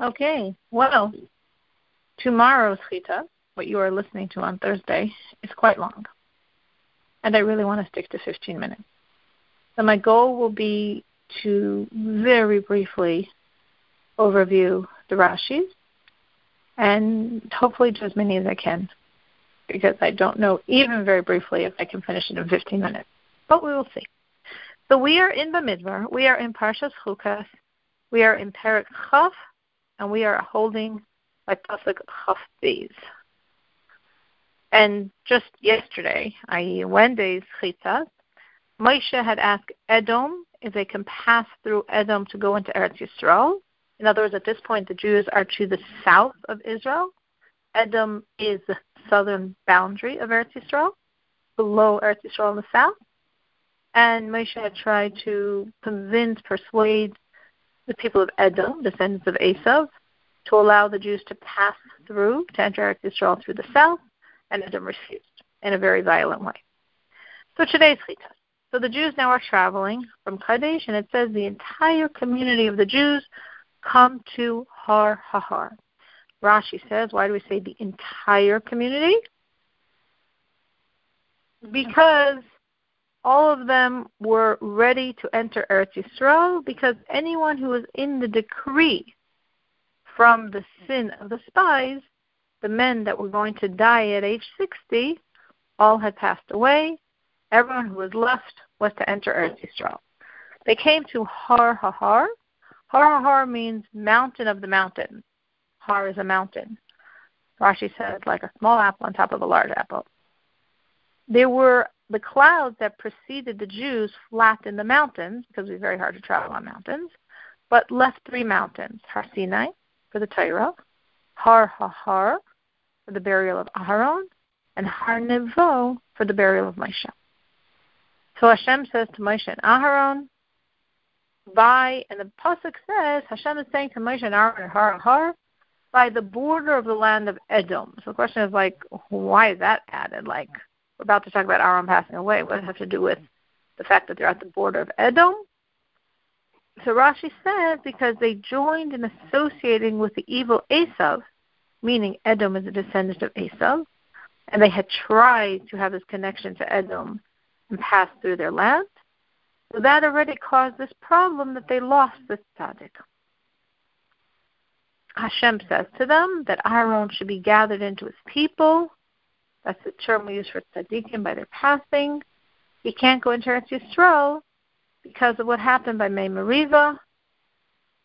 Okay, well, tomorrow's chita, what you are listening to on Thursday, is quite long. And I really want to stick to 15 minutes. So my goal will be to very briefly overview the Rashis and hopefully do as many as I can because I don't know even very briefly if I can finish it in 15 minutes. But we will see. So we are in Bamidbar. We are in Parshas Chukas. We are in Perek Chaf, and we are holding Pasuk Chaf Beis. And just yesterday, i.e. Wednesday's Chitas, Moshe had asked Edom if they can pass through Edom to go into Eretz Yisrael. In other words, at this point, the Jews are to the south of Israel. Edom is the southern boundary of Eretz Yisrael, below Eretz Yisrael in the south. And Moshe had tried to convince, persuade the people of Edom, descendants of Esav, to allow the Jews to pass through, to enter Eretz Yisrael through the south, and Edom refused in a very violent way. So today's Chitas. So the Jews now are traveling from Kadesh, and it says the entire community of the Jews come to Har Hahar. Rashi says, why do we say the entire community? Because all of them were ready to enter Eretz Yisrael because anyone who was in the decree from the sin of the spies, the men that were going to die at age 60, all had passed away. Everyone who was left was to enter Eretz Yisrael. They came to Har Hahar. Har Hahar means mountain of the mountain. Har is a mountain. Rashi says like a small apple on top of a large apple. There were the clouds that preceded the Jews flattened the mountains because it was very hard to travel on mountains, but left three mountains: Har Sinai for the Torah, Har Hahar for the burial of Aharon, and Har Nevo for the burial of Moshe. So Hashem says to Moshe and Aharon, by, and the Pasuk says, Hashem is saying to Moshe and Aaron and Har Har, by the border of the land of Edom. So the question is like, why is that added? Like, we're about to talk about Aaron passing away. What does it have to do with the fact that they're at the border of Edom? So Rashi says because they joined in associating with the evil Esav, meaning Edom is a descendant of Esav, and they had tried to have this connection to Edom and pass through their land. So that already caused this problem that they lost this tzaddik. Hashem says to them that Aaron should be gathered into his people that's the term we use for tzaddikim by their passing. He can't go into Eretz Yisrael because of what happened by Mei Meriva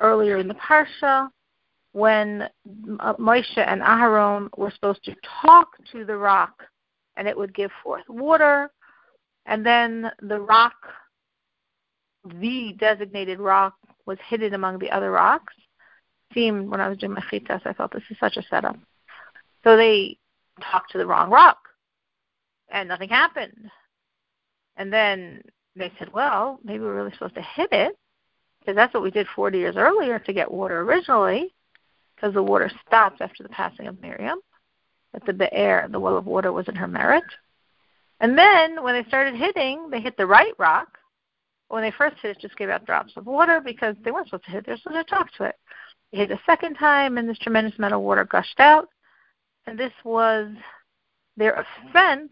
earlier in the parsha when uh, Moshe and Aharon were supposed to talk to the rock and it would give forth water, and then the rock, the designated rock, was hidden among the other rocks. Seemed when I was doing my chitas, I thought this is such a setup. So they talked to the wrong rock, and nothing happened. And then they said, well, maybe we're really supposed to hit it, because that's what we did 40 years earlier to get water originally, because the water stopped after the passing of Miriam. That the Be'er, the well of water, was in her merit. And then when they started hitting, they hit the right rock. When they first hit it, just gave out drops of water because they weren't supposed to hit it, they were supposed to talk to it. They hit a second time, and this tremendous amount of water gushed out and this was their offense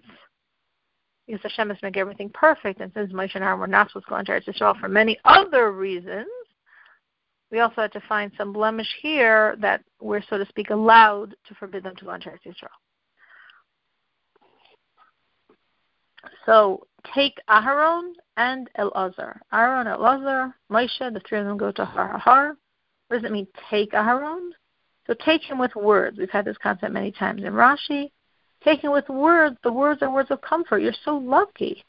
because Hashem has made everything perfect, and since Moshe and Aaron were not supposed to go into Eretz Yisrael for many other reasons, we also had to find some blemish here that we're, so to speak, allowed to forbid them to go into Eretz Yisrael. So take Aharon and Elazar. Aaron, Elazar, Moshe, the three of them go to Har Har. What does it mean, take Aharon? So take him with words. We've had this concept many times in Rashi. Take him with words. The words are words of comfort. You're so lucky.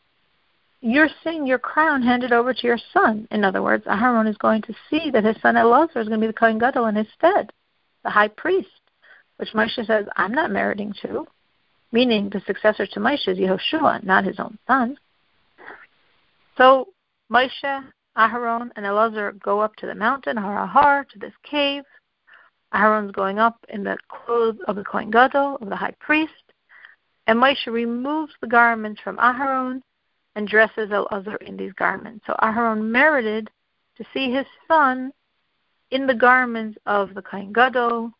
You're seeing your crown handed over to your son. In other words, Aharon is going to see that his son Elazar is going to be the Kohen Gadol in his stead, the high priest, which Moshe says, I'm not meriting to. Meaning the successor to Moshe is Yehoshua, not his own son. So Moshe, Aharon, and Elazar go up to the mountain, Har Har, to this cave. Aaron's going up in the clothes of the Kohen Gadol, of the high priest, and Moshe removes the garments from Aharon and dresses Elazar in these garments. So Aharon merited to see his son in the garments of the Kohen Gadol.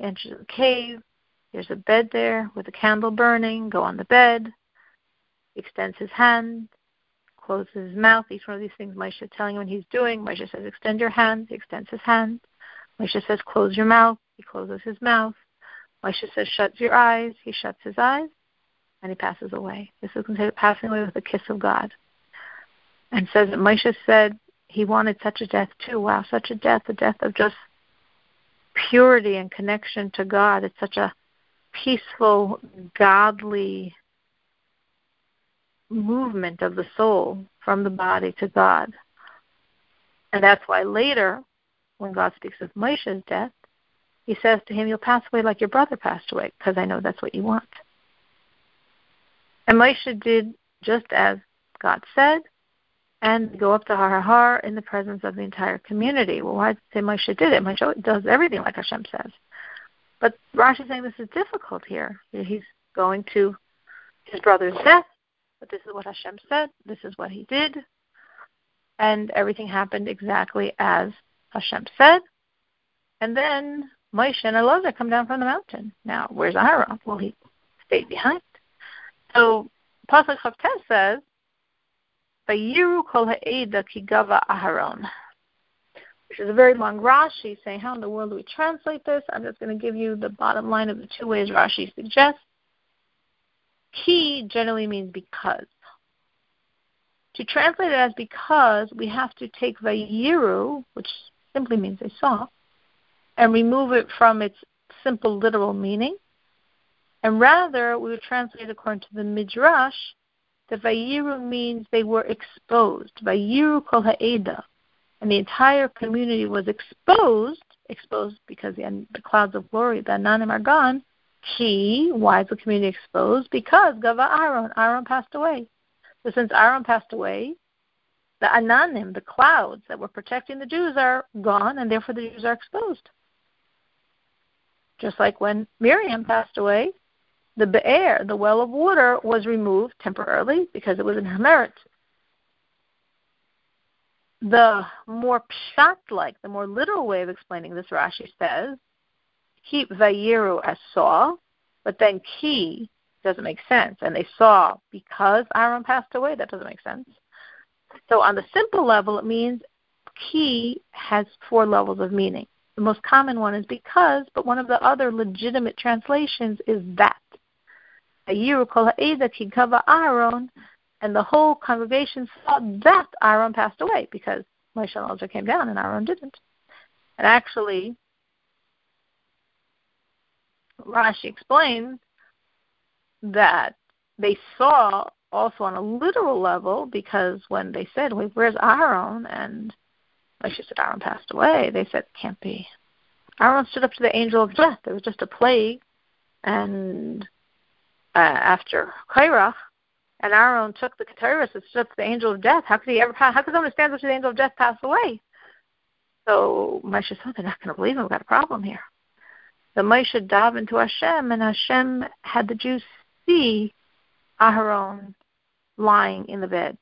Enters the cave. There's a bed there with a candle burning. Go on the bed. Extends his hand, closes his mouth. Each one of these things Moshe is telling him what he's doing. Moshe says, extend your hand. He extends his hand. Moshe says, close your mouth. He closes his mouth. Moshe says, shut your eyes. He shuts his eyes. And he passes away. This is considered passing away with a kiss of God. And says that Moshe said he wanted such a death too. Wow, such a death, a death of just purity and connection to God. It's such a peaceful, godly movement of the soul from the body to God. And that's why later, when God speaks of Moshe's death, he says to him, You'll pass away like your brother passed away, because I know that's what you want. And Moshe did just as God said, and go up to Har Har in the presence of the entire community. Well, why say Moshe did it? Moshe does everything like Hashem says. But Rashi is saying this is difficult here. He's going to his brother's death, but this is what Hashem said. This is what he did. And everything happened exactly as Hashem said. And then Moshe and Elazar come down from the mountain. Now, where's Aaron? Well, he stayed behind. So Pasuk Chaf Tes says, Vayiru kol ha'eda kigava Aharon. Which is a very long Rashi saying, how in the world do we translate this? I'm just going to give you the bottom line of the two ways Rashi suggests. Ki generally means because. To translate it as because, we have to take Vayiru, which simply means they saw, and remove it from its simple literal meaning. And rather, we would translate according to the Midrash, that Vayiru means they were exposed. Vayiru kol ha'eda. And the entire community was exposed, exposed because the, the clouds of glory, the Ananim are gone. He, why is the community exposed? Because Gava Aaron, Aaron passed away. So since Aaron passed away, the Ananim, the clouds that were protecting the Jews, are gone, and therefore the Jews are exposed. Just like when Miriam passed away, the Be'er, the well of water, was removed temporarily because it was in her merit. The more pshat-like, the more literal way of explaining this, Rashi says, keep vayiru as saw, but then ki doesn't make sense. And they saw because Aaron passed away. That doesn't make sense. So on the simple level, it means ki has four levels of meaning. The most common one is because, but one of the other legitimate translations is that. Aaron, and the whole congregation saw that Aaron passed away because Moshe and came down and Aaron didn't. And actually, Rashi explains that they saw also on a literal level because when they said, Wait, where's Aaron? And Moshe said, Aaron passed away. They said, Can't be. Aaron stood up to the angel of death. It was just a plague. And uh, after Korach, and Aaron took the Ketores and stood up to the angel of death. How could he ever? How could someone stand up to the angel of death pass away? So Moshe said, they're not going to believe him. We've got a problem here. So Moshe dove into Hashem, and Hashem had the Jews see Aharon lying in the bed,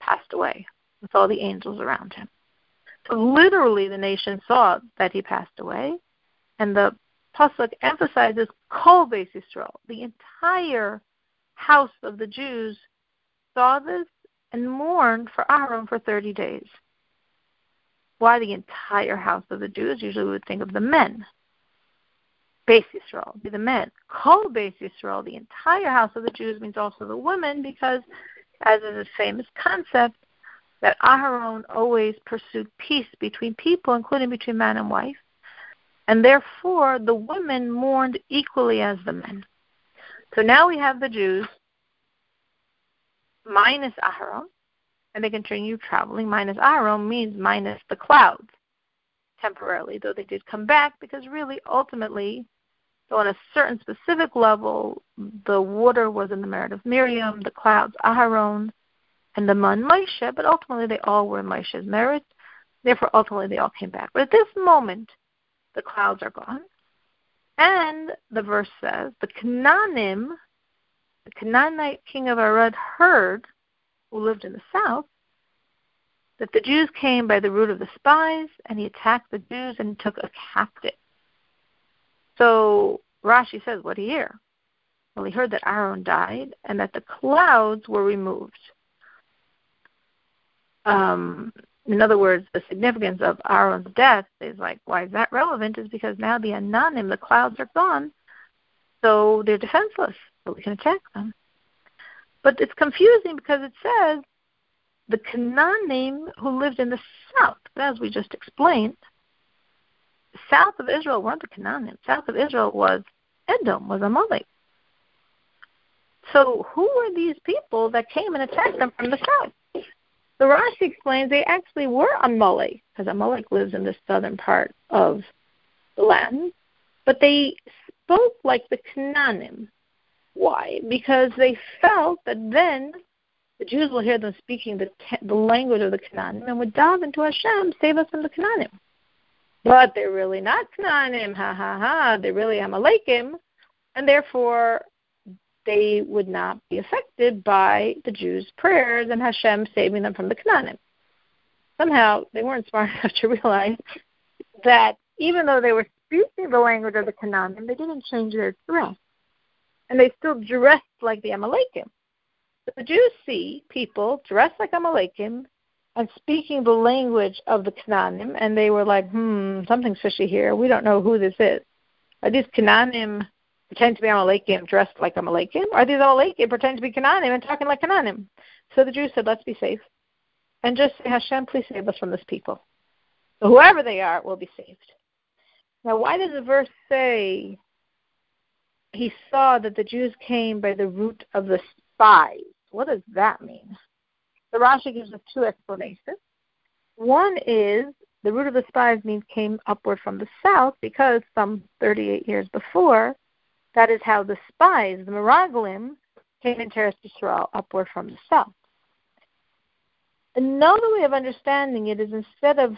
passed away, with all the angels around him. So literally, the nation saw that he passed away, and the pasuk emphasizes Kol Beis Yisrael. The entire house of the Jews saw this and mourned for Aaron for 30 days. Why the entire house of the Jews? Usually we would think of the men. Beis Yisrael, be the men. Kol Beis Yisrael, the entire house of the Jews means also the women because, as is a famous concept, that Aharon always pursued peace between people, including between man and wife and therefore the women mourned equally as the men. So now we have the Jews minus Aharon, and they continue traveling. Minus Aharon means minus the clouds temporarily, though they did come back because really, ultimately, so on a certain specific level, the water was in the merit of Miriam, the clouds Aharon, and the man Moshe, but ultimately they all were in Moshe's merit. Therefore, ultimately they all came back. But at this moment, the clouds are gone. And the verse says, the Canaanim, the Canaanite king of Arad, heard, who lived in the south, that the Jews came by the route of the spies, and he attacked the Jews and took a captive. So Rashi says, what do you hear? Well, he heard that Aaron died and that the clouds were removed. Um, in other words, the significance of Aaron's death is like, why is that relevant? Is because now the Ananim, the clouds are gone, so they're defenseless, so we can attack them. But it's confusing because it says the Canaanim who lived in the south, as we just explained, south of Israel weren't the Canaanim. South of Israel was Edom, was Amalek. So who were these people that came and attacked them from the south? The Rashi explains they actually were Amalek, because Amalek lives in the southern part of the land, but they spoke like the Canaanim. Why? Because they felt that then the Jews will hear them speaking the, the language of the Canaanim and would dive into Hashem, save us from the Canaanim. But they're really not Canaanim, ha ha ha. They're really Amalekim, and therefore they would not be affected by the Jews' prayers and Hashem saving them from the Canaanim. Somehow they weren't smart enough to realize that even though they were speaking the language of the Canaanim, they didn't change their dress. And they still dressed like the Amalekim. So the Jews see people dressed like Amalekim and speaking the language of the Canaanim, and they were like, hmm, something's fishy here. We don't know who this is. Are these Canaanim pretending to be Amalekim dressed like Amalekim? Are these all Amalekim pretending to be Canaanim and talking like Canaanim? So the Jews said, let's be safe. And just say, Hashem, please save us from this people. So whoever they are will be saved. Now, why does the verse say he saw that the Jews came by the route of the spies? What does that mean? The Rashi gives us two explanations. One is the route of the spies means came upward from the south because some 38 years before, that is how the spies, the Meraglim, came into Eretz Yisrael upward from the south. Another way of understanding it is instead of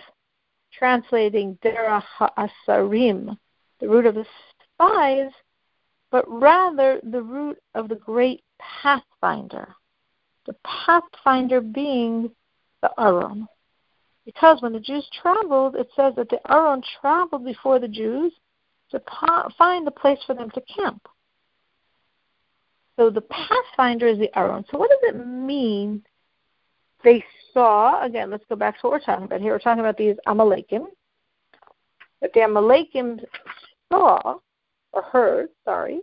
translating Derach HaAsarim, the route of the spies, but rather the route of the great pathfinder. The pathfinder being the Aron. Because when the Jews traveled, it says that the Aron traveled before the Jews to find a place for them to camp. So the pathfinder is the Aron. So what does it mean they saw, again, let's go back to what we're talking about here. We're talking about these Amalekim. That the Amalekim saw, or heard, sorry,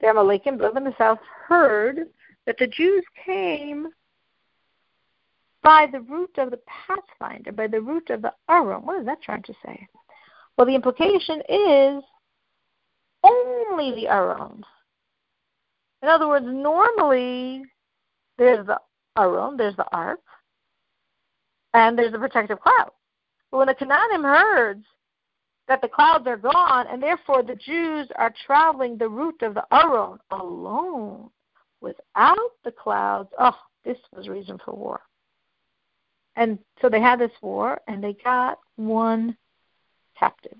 the Amalekim live in the south, heard that the Jews came by the route of the pathfinder, by the route of the Aron. What is that trying to say? Well, the implication is only the Aron. In other words, normally there's the Aron, there's the ark, and there's the protective cloud. But when the Canaanim heard that the clouds are gone, and therefore the Jews are traveling the route of the Aron alone, without the clouds, oh, this was reason for war. And so they had this war, and they got one captive.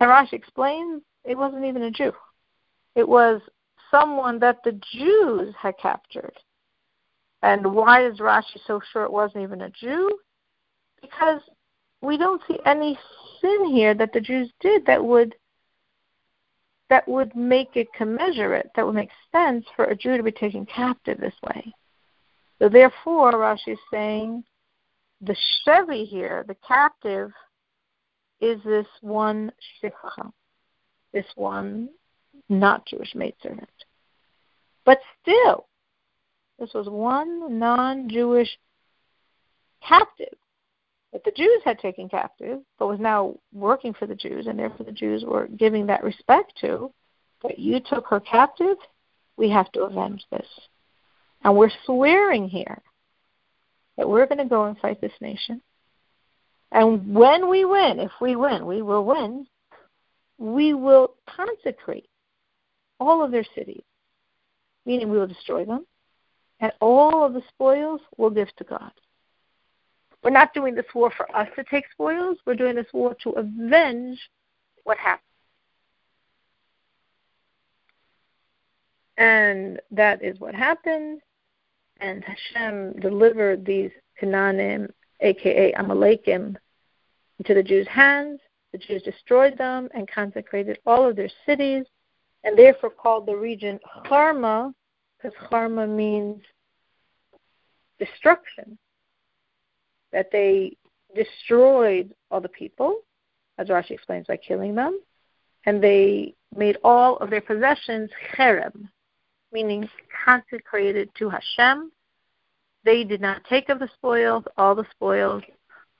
And Rashi explains it wasn't even a Jew. It was someone that the Jews had captured. And why is Rashi so sure it wasn't even a Jew? Because we don't see any sin here that the Jews did that would that would make it commensurate, that would make sense for a Jew to be taken captive this way. So therefore, Rashi is saying the Shevi here, the captive, is this one Shifcha, this one not Jewish maidservant. But still, this was one non Jewish captive that the Jews had taken captive, but was now working for the Jews, and therefore the Jews were giving that respect to. But you took her captive, we have to avenge this. And we're swearing here that we're going to go and fight this nation. And when we win, if we win, we will win, we will consecrate all of their cities, meaning we will destroy them, and all of the spoils we'll give to God. We're not doing this war for us to take spoils. We're doing this war to avenge what happened. And that is what happened. And Hashem delivered these Canaanim, aka Amalekim, into the Jews' hands. The Jews destroyed them and consecrated all of their cities, and therefore called the region Charma, because Charma means destruction. That they destroyed all the people, as Rashi explains, by killing them, and they made all of their possessions cherem, meaning consecrated to Hashem. They did not take of the spoils; all the spoils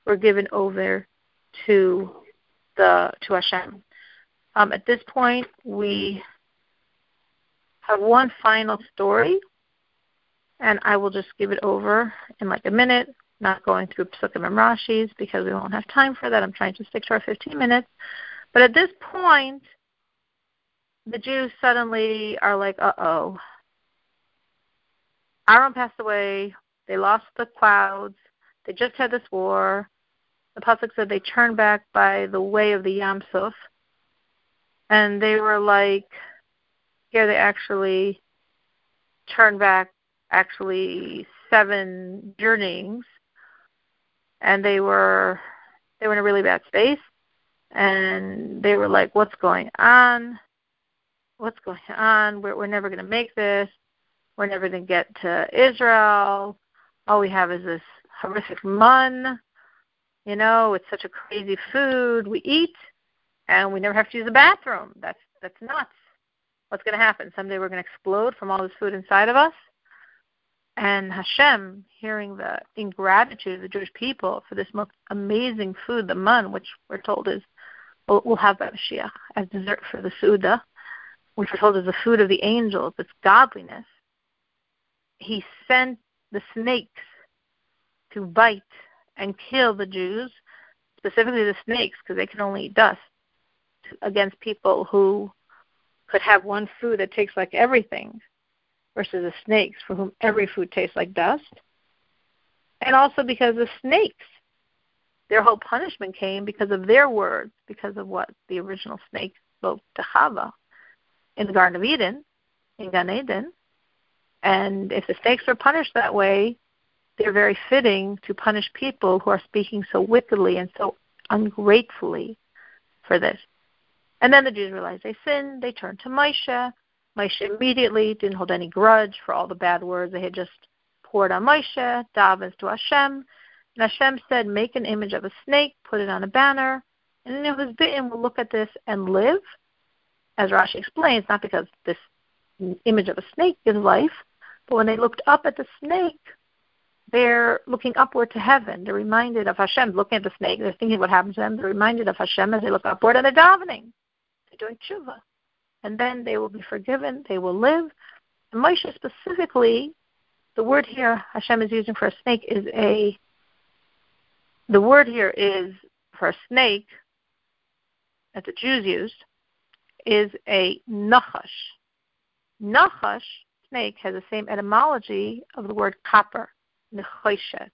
were given over to the to Hashem. Um, at this point, we have one final story, and I will just give it over in like a minute not going through Psukim and Rashis because we won't have time for that. I'm trying to stick to our 15 minutes. But at this point, the Jews suddenly are like, uh oh. Aaron passed away. They lost the clouds. They just had this war. The Pasuk said they turned back by the way of the Yam Suf. And they were like, here they actually turned back actually seven journeyings and they were they were in a really bad space and they were like what's going on? What's going on? We're we're never going to make this. We're never going to get to israel. All we have is this horrific mun you know it's such a crazy food. We eat and we never have to use the bathroom. That's that's nuts. What's going to happen? Someday we're going to explode from all this food inside of us and Hashem, hearing the ingratitude of the Jewish people for this most amazing food, the man, which we're told is we'll, have by Mashiach as dessert for the Suda, which we're told is the food of the angels, its godliness. He sent the snakes to bite and kill the Jews, specifically the snakes, because they can only eat dust, against people who could have one food that takes like everything versus the snakes for whom every food tastes like dust. And also because the snakes, their whole punishment came because of their words, because of what the original snake spoke to Chava in the Garden of Eden, in Gan Eden. And if the snakes were punished that way, they're very fitting to punish people who are speaking so wickedly and so ungratefully for this. And then the Jews realized they sinned. They turned to Moshe. Moshe immediately didn't hold any grudge for all the bad words they had just poured on Moshe, davens to Hashem. And Hashem said, Make an image of a snake, put it on a banner, and then was bitten will look at this and live. As Rashi explains, not because this image of a snake gives life, but when they looked up at the snake, they're looking upward to heaven. They're reminded of Hashem, looking at the snake. They're thinking what happened to them. They're reminded of Hashem as they look upward and they're davening. They're doing tshuva and then they will be forgiven, they will live. And Moshe specifically, the word here Hashem is using for a snake is a, the word here is for a snake that the Jews used is a nachash. Nachash, snake, has the same etymology of the word copper, nechoshet.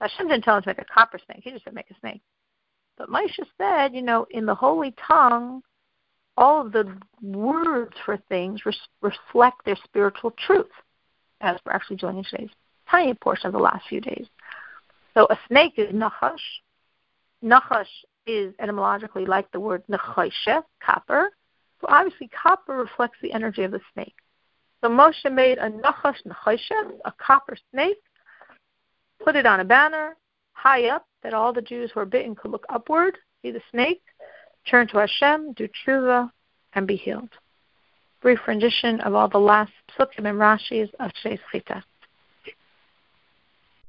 Hashem didn't tell him to make a copper snake, he just said make a snake. But Moshe said, you know, in the holy tongue, all of the words for things res- reflect their spiritual truth, as we're actually joining today's tiny portion of the last few days. So a snake is nachash. Nachash is etymologically like the word nechoshe, copper. So obviously copper reflects the energy of the snake. So Moshe made a nachash nechoshe, a copper snake, put it on a banner high up that all the Jews who were bitten could look upward, see the snake, turn to Hashem, do tshuva, and be healed. Brief rendition of all the last psukim and rashis of today's chita.